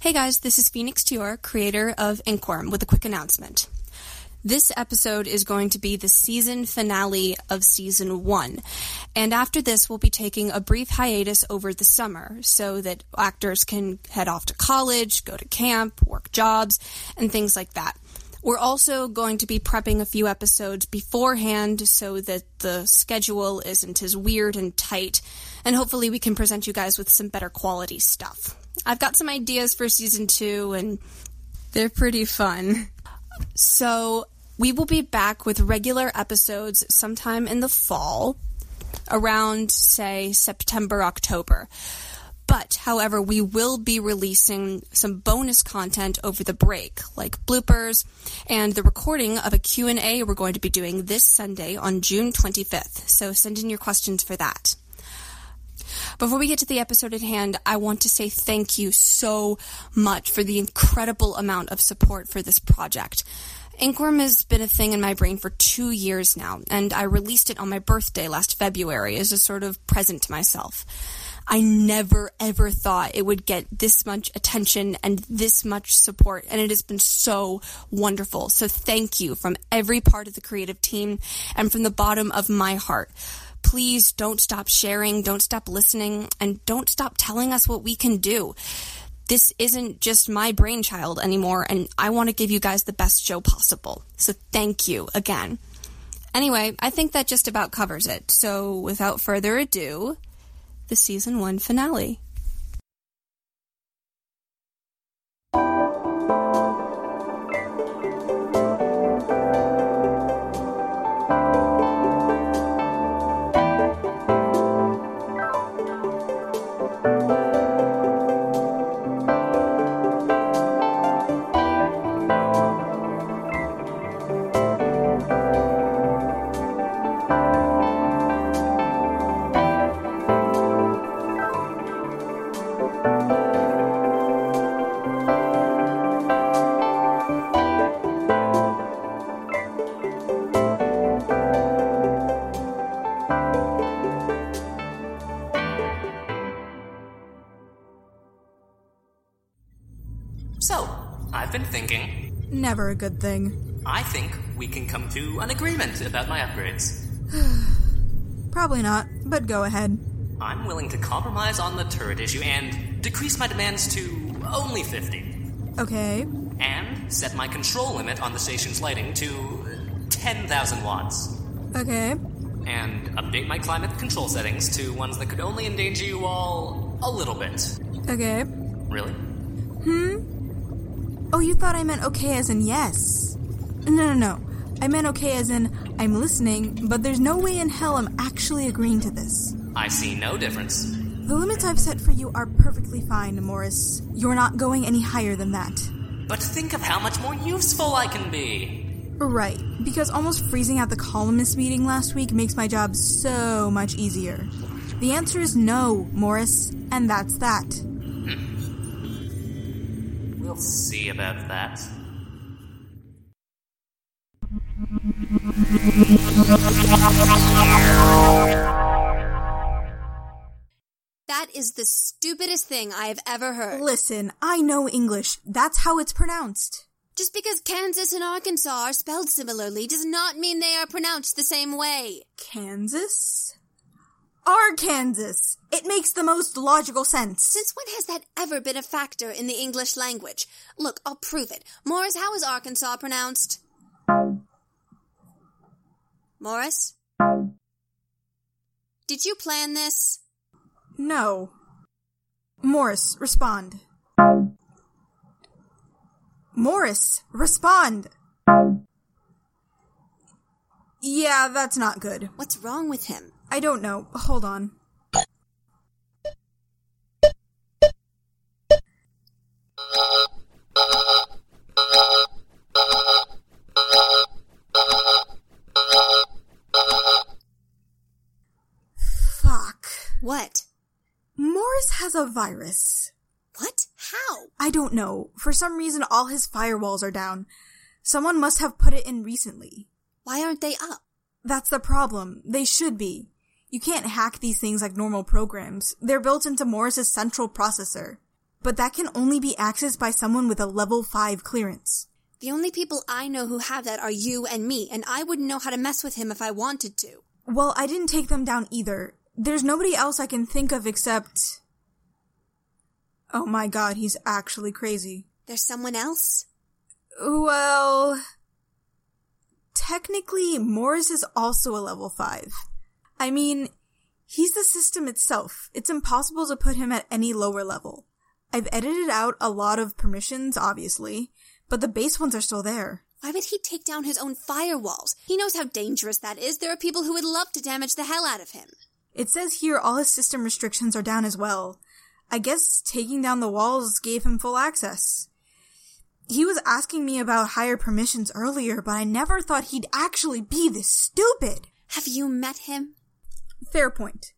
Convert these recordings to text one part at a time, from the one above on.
Hey guys, this is Phoenix Tior, creator of Inkwyrm, with a quick announcement. This episode is going to be the season finale of season one. And after this, we'll be taking a brief hiatus over the summer so that actors can head off to college, go to camp, work jobs, and things like that. We're also going to be prepping a few episodes beforehand so that the schedule isn't as weird and tight, and hopefully we can present you guys with some better quality stuff. I've got some ideas for season two, and they're pretty fun. So, we will be back with regular episodes sometime in the fall, around, say, September, October. But, however, we will be releasing some bonus content over the break, like bloopers and the recording of a Q&A we're going to be doing this Sunday on June 25th. So send in your questions for that. Before we get to the episode at hand, I want to say thank you so much for the incredible amount of support for this project. Inkwyrm has been a thing in my brain for two years now, and I released it on my birthday last February as a sort of present to myself. I never ever thought it would get this much attention and this much support, and it has been so wonderful. So thank you from every part of the creative team and from the bottom of my heart please don't stop sharing, don't stop listening, and don't stop telling us what we can do. This isn't just my brainchild anymore, and I want to give you guys the best show possible. So thank you again. Anyway, I think that just about covers it. So without further ado, the season one finale. Never a good thing. I think we can come to an agreement about my upgrades. Probably not, but go ahead. I'm willing to compromise on the turret issue and decrease my demands to only 50. Okay. And set my control limit on the station's lighting to 10,000 watts. Okay. And update my climate control settings to ones that could only endanger you all a little bit. Okay. Really? Hmm? Oh, you thought I meant okay as in yes. No, no, no. I meant okay as in I'm listening, but there's no way in hell I'm actually agreeing to this. I see no difference. The limits I've set for you are perfectly fine, Morris. You're not going any higher than that. But think of how much more useful I can be. Right, because almost freezing at the columnist meeting last week makes my job so much easier. The answer is no, Morris, and that's that. We'll see about that. That is the stupidest thing I have ever heard. Listen, I know English. That's how it's pronounced. Just because Kansas and Arkansas are spelled similarly does not mean they are pronounced the same way. Kansas? Arkansas! It makes the most logical sense. Since when has that ever been a factor in the English language? Look, I'll prove it. Morris, how is Arkansas pronounced? Morris? Did you plan this? No. Morris, respond. Morris, respond. Yeah, that's not good. What's wrong with him? I don't know. Hold on. Fuck. What? Morris has a virus. What? How? I don't know. For some reason, all his firewalls are down. Someone must have put it in recently. Why aren't they up? That's the problem. They should be. You can't hack these things like normal programs. They're built into Morris's central processor. but that can only be accessed by someone with a level 5 clearance. The only people I know who have that are you and me, and I wouldn't know how to mess with him if I wanted to. Well, I didn't take them down either. There's nobody else I can think of except. Oh my god, he's actually crazy. There's someone else? Well. Technically, Morris is also a level 5. I mean, he's the system itself. It's impossible to put him at any lower level. I've edited out a lot of permissions, obviously, but the base ones are still there. Why would he take down his own firewalls? He knows how dangerous that is. There are people who would love to damage the hell out of him. It says here all his system restrictions are down as well. I guess taking down the walls gave him full access. He was asking me about higher permissions earlier, but I never thought he'd actually be this stupid. Have you met him? Fair point.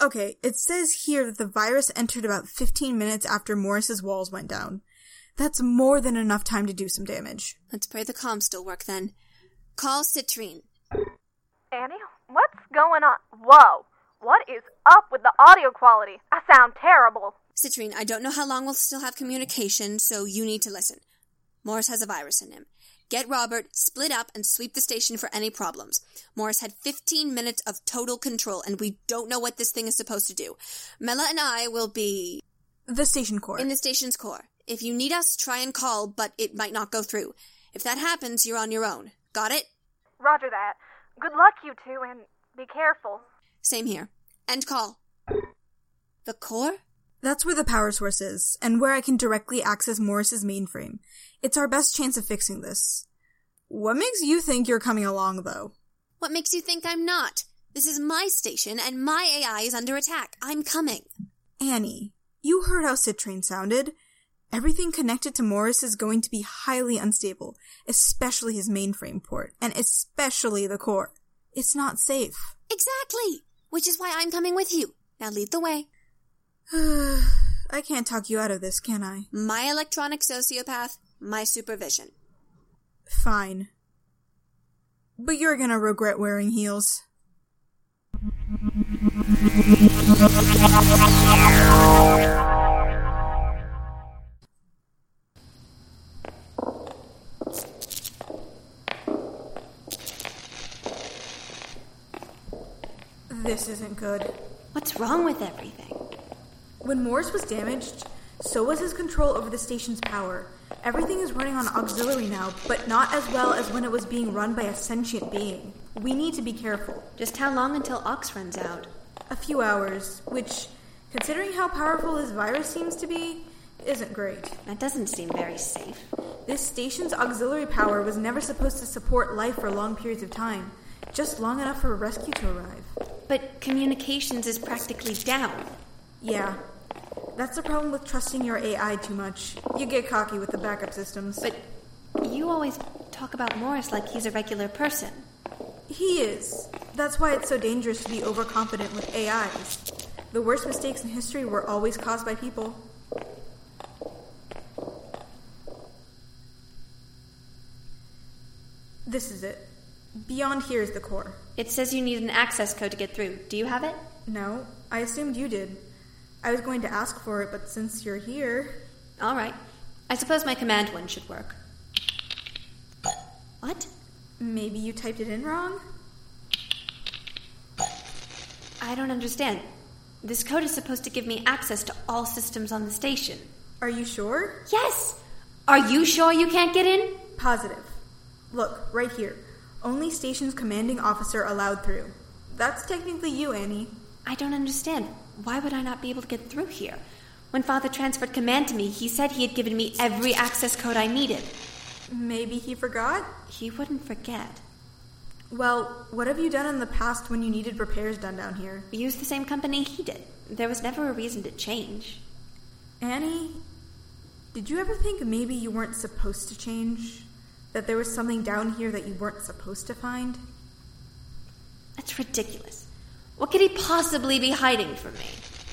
Okay, it says here that the virus entered about 15 minutes after Morris's walls went down. That's more than enough time to do some damage. Let's pray the comms still work then. Call Citrine. Annie, what's going on? Whoa! What is up with the audio quality? I sound terrible. Citrine, I don't know how long we'll still have communication, so you need to listen. Morris has a virus in him. Get Robert, split up, and sweep the station for any problems. Morris had 15 minutes of total control, and we don't know what this thing is supposed to do. Mella and I will be. The station core. In the station's core. If you need us, try and call, but it might not go through. If that happens, you're on your own. Got it? Roger that. Good luck, you two, and be careful. Same here. End call. The core? That's where the power source is, and where I can directly access Morris's mainframe. It's our best chance of fixing this. What makes you think you're coming along, though? What makes you think I'm not? This is my station, and my AI is under attack. I'm coming. Annie, you heard how Citrine sounded. Everything connected to Morris is going to be highly unstable, especially his mainframe port, and especially the core. It's not safe. Exactly! Which is why I'm coming with you. Now lead the way. I can't talk you out of this, can I? My electronic sociopath, my supervision. Fine. But you're gonna regret wearing heels. This isn't good. What's wrong with everything? When Morris was damaged, so was his control over the station's power. Everything is running on auxiliary now, but not as well as when it was being run by a sentient being. We need to be careful. Just how long until Aux runs out? A few hours, which, considering how powerful this virus seems to be, isn't great. That doesn't seem very safe. This station's auxiliary power was never supposed to support life for long periods of time, just long enough for a rescue to arrive. But communications is practically down. Yeah. That's the problem with trusting your AI too much. You get cocky with the backup systems. But you always talk about Morris like he's a regular person. He is. That's why it's so dangerous to be overconfident with AIs. The worst mistakes in history were always caused by people. This is it. Beyond here is the core. It says you need an access code to get through. Do you have it? No, I assumed you did. I was going to ask for it, but since you're here. All right. I suppose my command one should work. What? Maybe you typed it in wrong? I don't understand. This code is supposed to give me access to all systems on the station. Are you sure? Yes! Are you sure you can't get in? Positive. Look, right here. Only station's commanding officer allowed through. That's technically you, Annie. I don't understand. Why would I not be able to get through here? When Father transferred command to me, he said he had given me every access code I needed. Maybe he forgot? He wouldn't forget. Well, what have you done in the past when you needed repairs done down here? We used the same company he did. There was never a reason to change. Annie, did you ever think maybe you weren't supposed to change? That there was something down here that you weren't supposed to find? That's ridiculous. What could he possibly be hiding from me?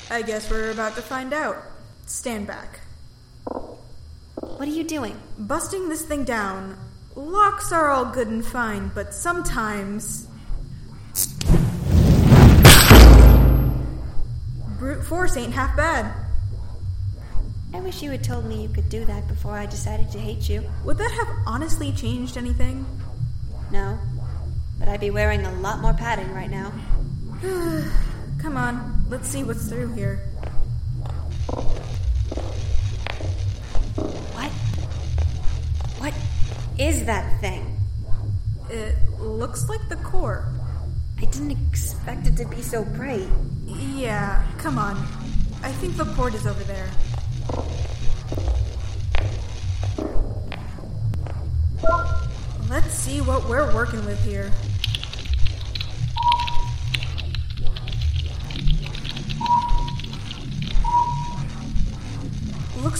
I guess we're about to find out. Stand back. What are you doing? Busting this thing down. Locks are all good and fine, but sometimes. Brute force ain't half bad. I wish you had told me you could do that before I decided to hate you. Would that have honestly changed anything? No. But I'd be wearing a lot more padding right now. Come on, let's see what's through here. What? What is that thing? It looks like the core. I didn't expect it to be so bright. Yeah, come on. I think the port is over there. Let's see what we're working with here.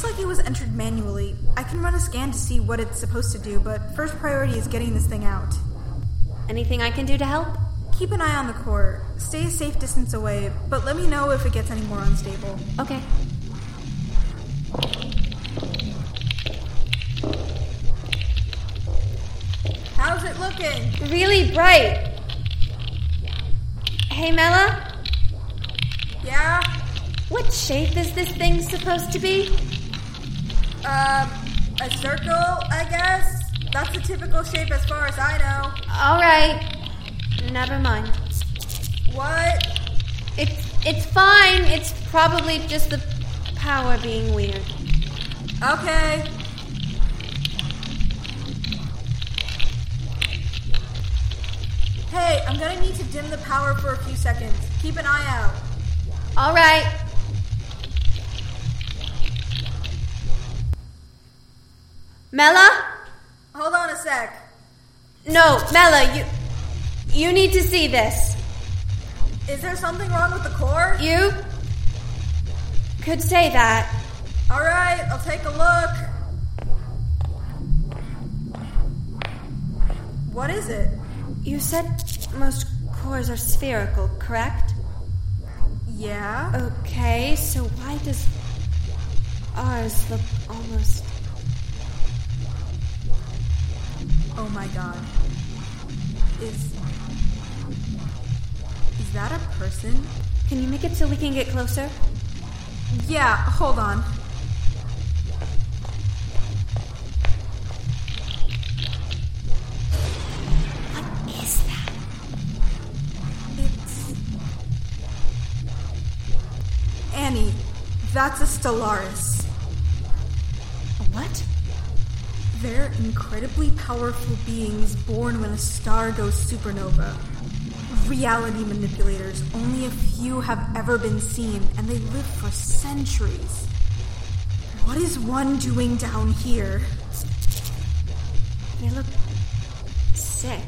Looks like it was entered manually. I can run a scan to see what it's supposed to do, but first priority is getting this thing out. Anything I can do to help? Keep an eye on the core. Stay a safe distance away, but let me know if it gets any more unstable. Okay. How's it looking? Really bright. Hey, Mella? Yeah? What shape is this thing supposed to be? Um, a circle, I guess? That's the typical shape as far as I know. Alright. Never mind. What? It's it's fine. It's probably just the power being weird. Okay. Hey, I'm gonna need to dim the power for a few seconds. Keep an eye out. Alright. Mella? Hold on a sec. No, Mella, you you need to see this. Is there something wrong with the core? You could say that. Alright, I'll take a look. What is it? You said most cores are spherical, correct? Yeah? Okay, so why does ours look almost Oh my god. Is. Is that a person? Can you make it so we can get closer? Yeah, hold on. What is that? It's. Annie, that's a Stellaris. A what? They're incredibly powerful beings born when a star goes supernova. Reality manipulators, only a few have ever been seen, and they live for centuries. What is one doing down here? They look sick.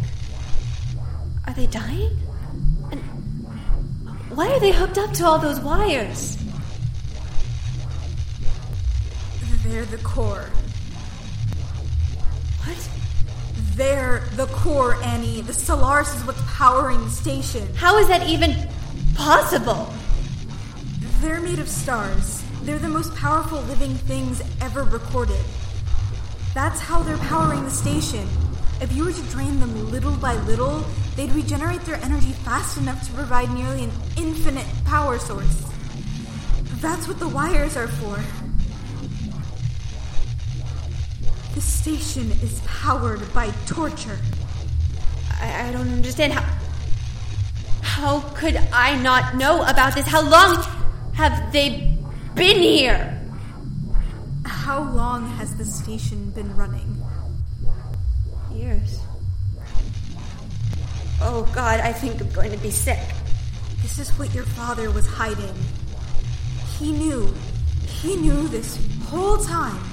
Are they dying? And why are they hooked up to all those wires? They're the core. They're the core, Annie. The Stellaris is what's powering the station. How is that even possible? They're made of stars. They're the most powerful living things ever recorded. That's how they're powering the station. If you were to drain them little by little, they'd regenerate their energy fast enough to provide nearly an infinite power source. That's what the wires are for. The station is powered by torture. I, I don't understand how. How could I not know about this? How long have they been here? How long has the station been running? Years. Oh god, I think I'm going to be sick. This is what your father was hiding. He knew. He knew this whole time.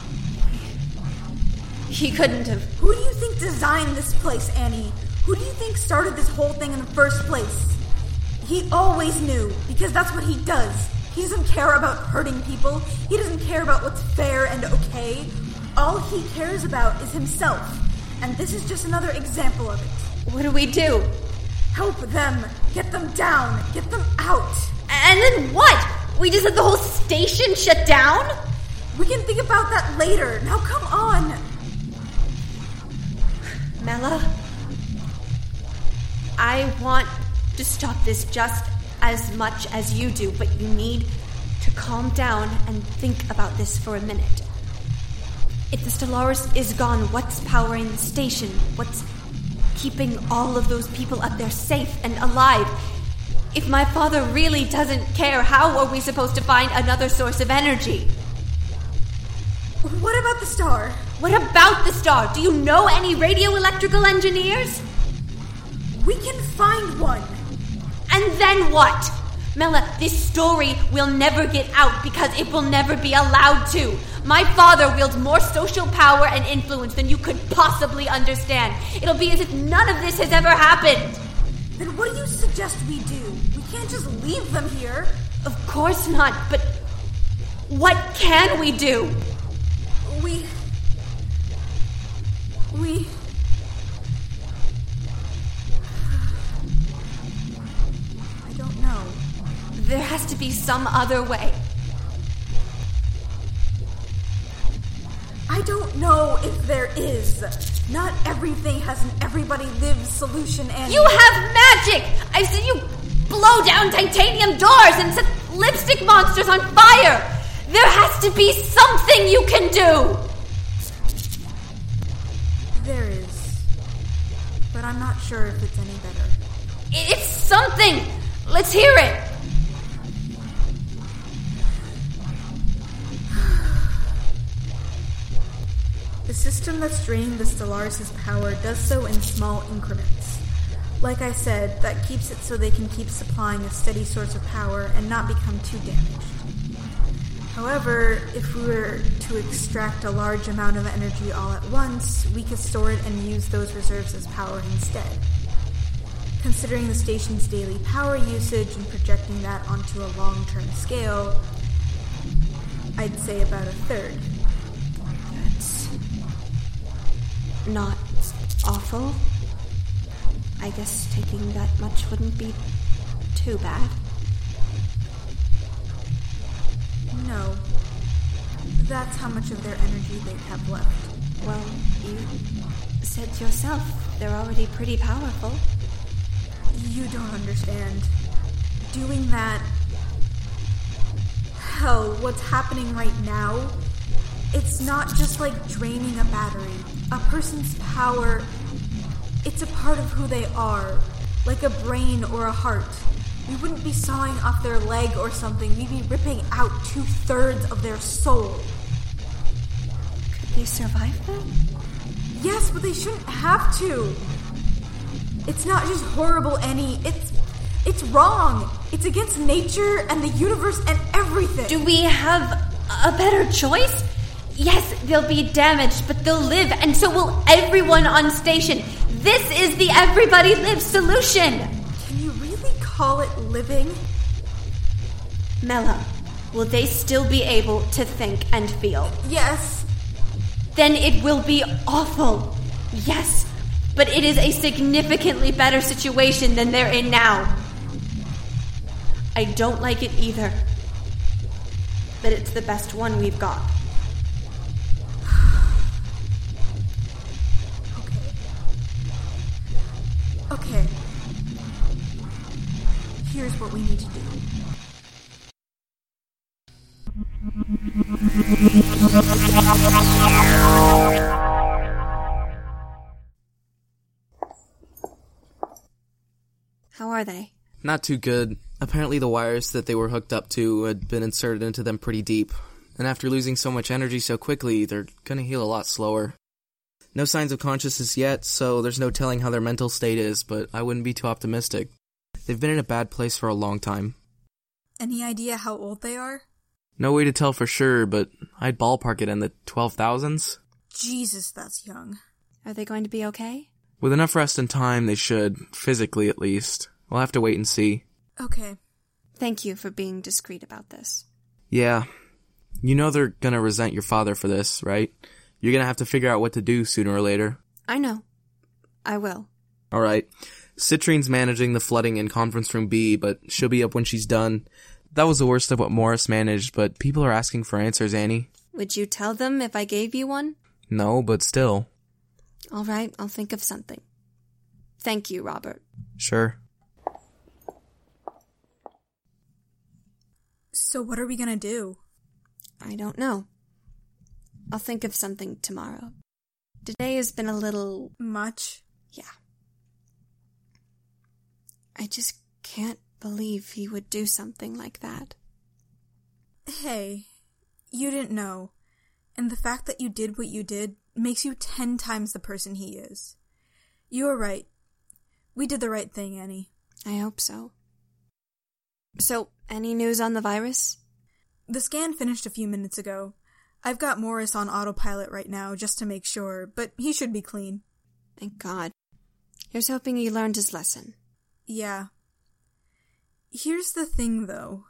He couldn't have. Who do you think designed this place, Annie? Who do you think started this whole thing in the first place? He always knew, because that's what he does. He doesn't care about hurting people. He doesn't care about what's fair and okay. All he cares about is himself. And this is just another example of it. What do we do? Help them. Get them down. Get them out. And then what? We just had the whole station shut down? We can think about that later. Now come on. I want to stop this just as much as you do, but you need to calm down and think about this for a minute. If the Stellaris is gone, what's powering the station? What's keeping all of those people up there safe and alive? If my father really doesn't care, how are we supposed to find another source of energy? What about the star? What about the star? Do you know any radio electrical engineers? We can find one. And then what? Mella, this story will never get out because it will never be allowed to. My father wields more social power and influence than you could possibly understand. It'll be as if none of this has ever happened. Then what do you suggest we do? We can't just leave them here. Of course not, but what can we do? We. We. I don't know. There has to be some other way. I don't know if there is. Not everything has an everybody lives solution, and You have magic! I've seen you blow down titanium doors and set lipstick monsters on fire! There has to be something you can do! But I'm not sure if it's any better. It's something! Let's hear it! The system that's draining the Stellaris' power does so in small increments. Like I said, that keeps it so they can keep supplying a steady source of power and not become too damaged. However, if we were to extract a large amount of energy all at once, we could store it and use those reserves as power instead. Considering the station's daily power usage and projecting that onto a long term scale, I'd say about a third. That's not awful. I guess taking that much wouldn't be too bad. No. That's how much of their energy they have left. Well, you said yourself they're already pretty powerful. You don't understand. Doing that. Hell, what's happening right now? It's not just like draining a battery. A person's power. It's a part of who they are. Like a brain or a heart. We wouldn't be sawing off their leg or something. We'd be ripping out two thirds of their soul. Could they survive that? Yes, but they shouldn't have to. It's not just horrible, Annie. It's it's wrong. It's against nature and the universe and everything. Do we have a better choice? Yes, they'll be damaged, but they'll live, and so will everyone on station. This is the everybody lives solution. Can you really call it living? Mella, will they still be able to think and feel? Yes. Then it will be awful. Yes, but it is a significantly better situation than they're in now. I don't like it either. But it's the best one we've got. Here's what we need to do. How are they? Not too good. Apparently, the wires that they were hooked up to had been inserted into them pretty deep. And after losing so much energy so quickly, they're gonna heal a lot slower. No signs of consciousness yet, so there's no telling how their mental state is, but I wouldn't be too optimistic. They've been in a bad place for a long time. Any idea how old they are? No way to tell for sure, but I'd ballpark it in the 12,000s. Jesus, that's young. Are they going to be okay? With enough rest and time, they should, physically at least. We'll have to wait and see. Okay. Thank you for being discreet about this. Yeah. You know they're gonna resent your father for this, right? You're gonna have to figure out what to do sooner or later. I know. I will. Alright. Citrine's managing the flooding in conference room B, but she'll be up when she's done. That was the worst of what Morris managed, but people are asking for answers, Annie. Would you tell them if I gave you one? No, but still. All right, I'll think of something. Thank you, Robert. Sure. So what are we gonna do? I don't know. I'll think of something tomorrow. Today has been a little. Much? Yeah. I just can't believe he would do something like that. Hey, you didn't know. And the fact that you did what you did makes you ten times the person he is. You are right. We did the right thing, Annie. I hope so. So, any news on the virus? The scan finished a few minutes ago. I've got Morris on autopilot right now just to make sure, but he should be clean. Thank God. Here's hoping he learned his lesson. Yeah. Here's the thing, though.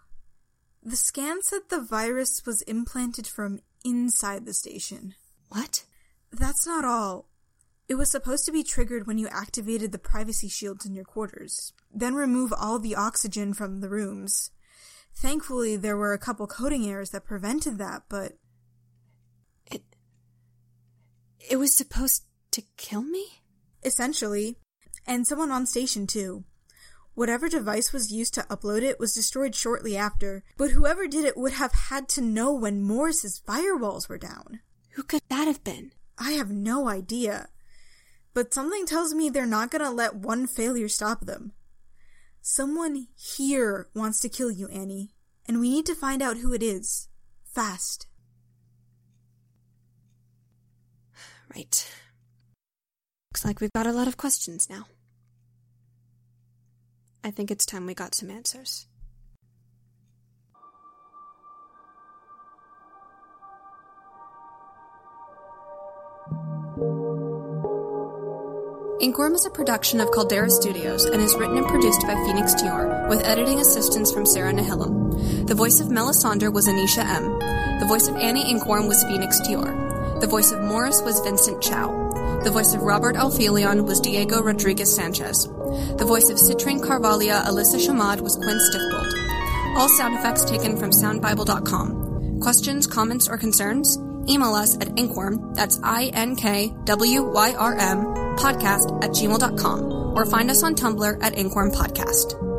The scan said the virus was implanted from inside the station. What? That's not all. It was supposed to be triggered when you activated the privacy shields in your quarters, then remove all the oxygen from the rooms. Thankfully, there were a couple coding errors that prevented that, but It. It was supposed to kill me? essentially, and someone on station too. Whatever device was used to upload it was destroyed shortly after, but whoever did it would have had to know when Morris's firewalls were down. Who could that have been? I have no idea. But something tells me they're not gonna let one failure stop them. Someone here wants to kill you, Annie, and we need to find out who it is. Fast. Right. Looks like we've got a lot of questions now. I think it's time we got some answers. Inkwyrm is a production of Caldera Studios and is written and produced by Phoenix Dior, with editing assistance from Sarah Nahillam. The voice of Melisandre was Anisha M. The voice of Annie Inkhorn was Phoenix Dior. The voice of Morris was Vincent Chow. The voice of Robert Alfelion was Diego Rodriguez Sanchez. The voice of Citrine Carvalia Alyssa Shamad was Quinn Stiffbold. All sound effects taken from soundbible.com. Questions, comments, or concerns? Email us at inkwyrm, that's I-N-K-W-Y-R-M, podcast at gmail.com, or find us on Tumblr at Inkwyrm Podcast.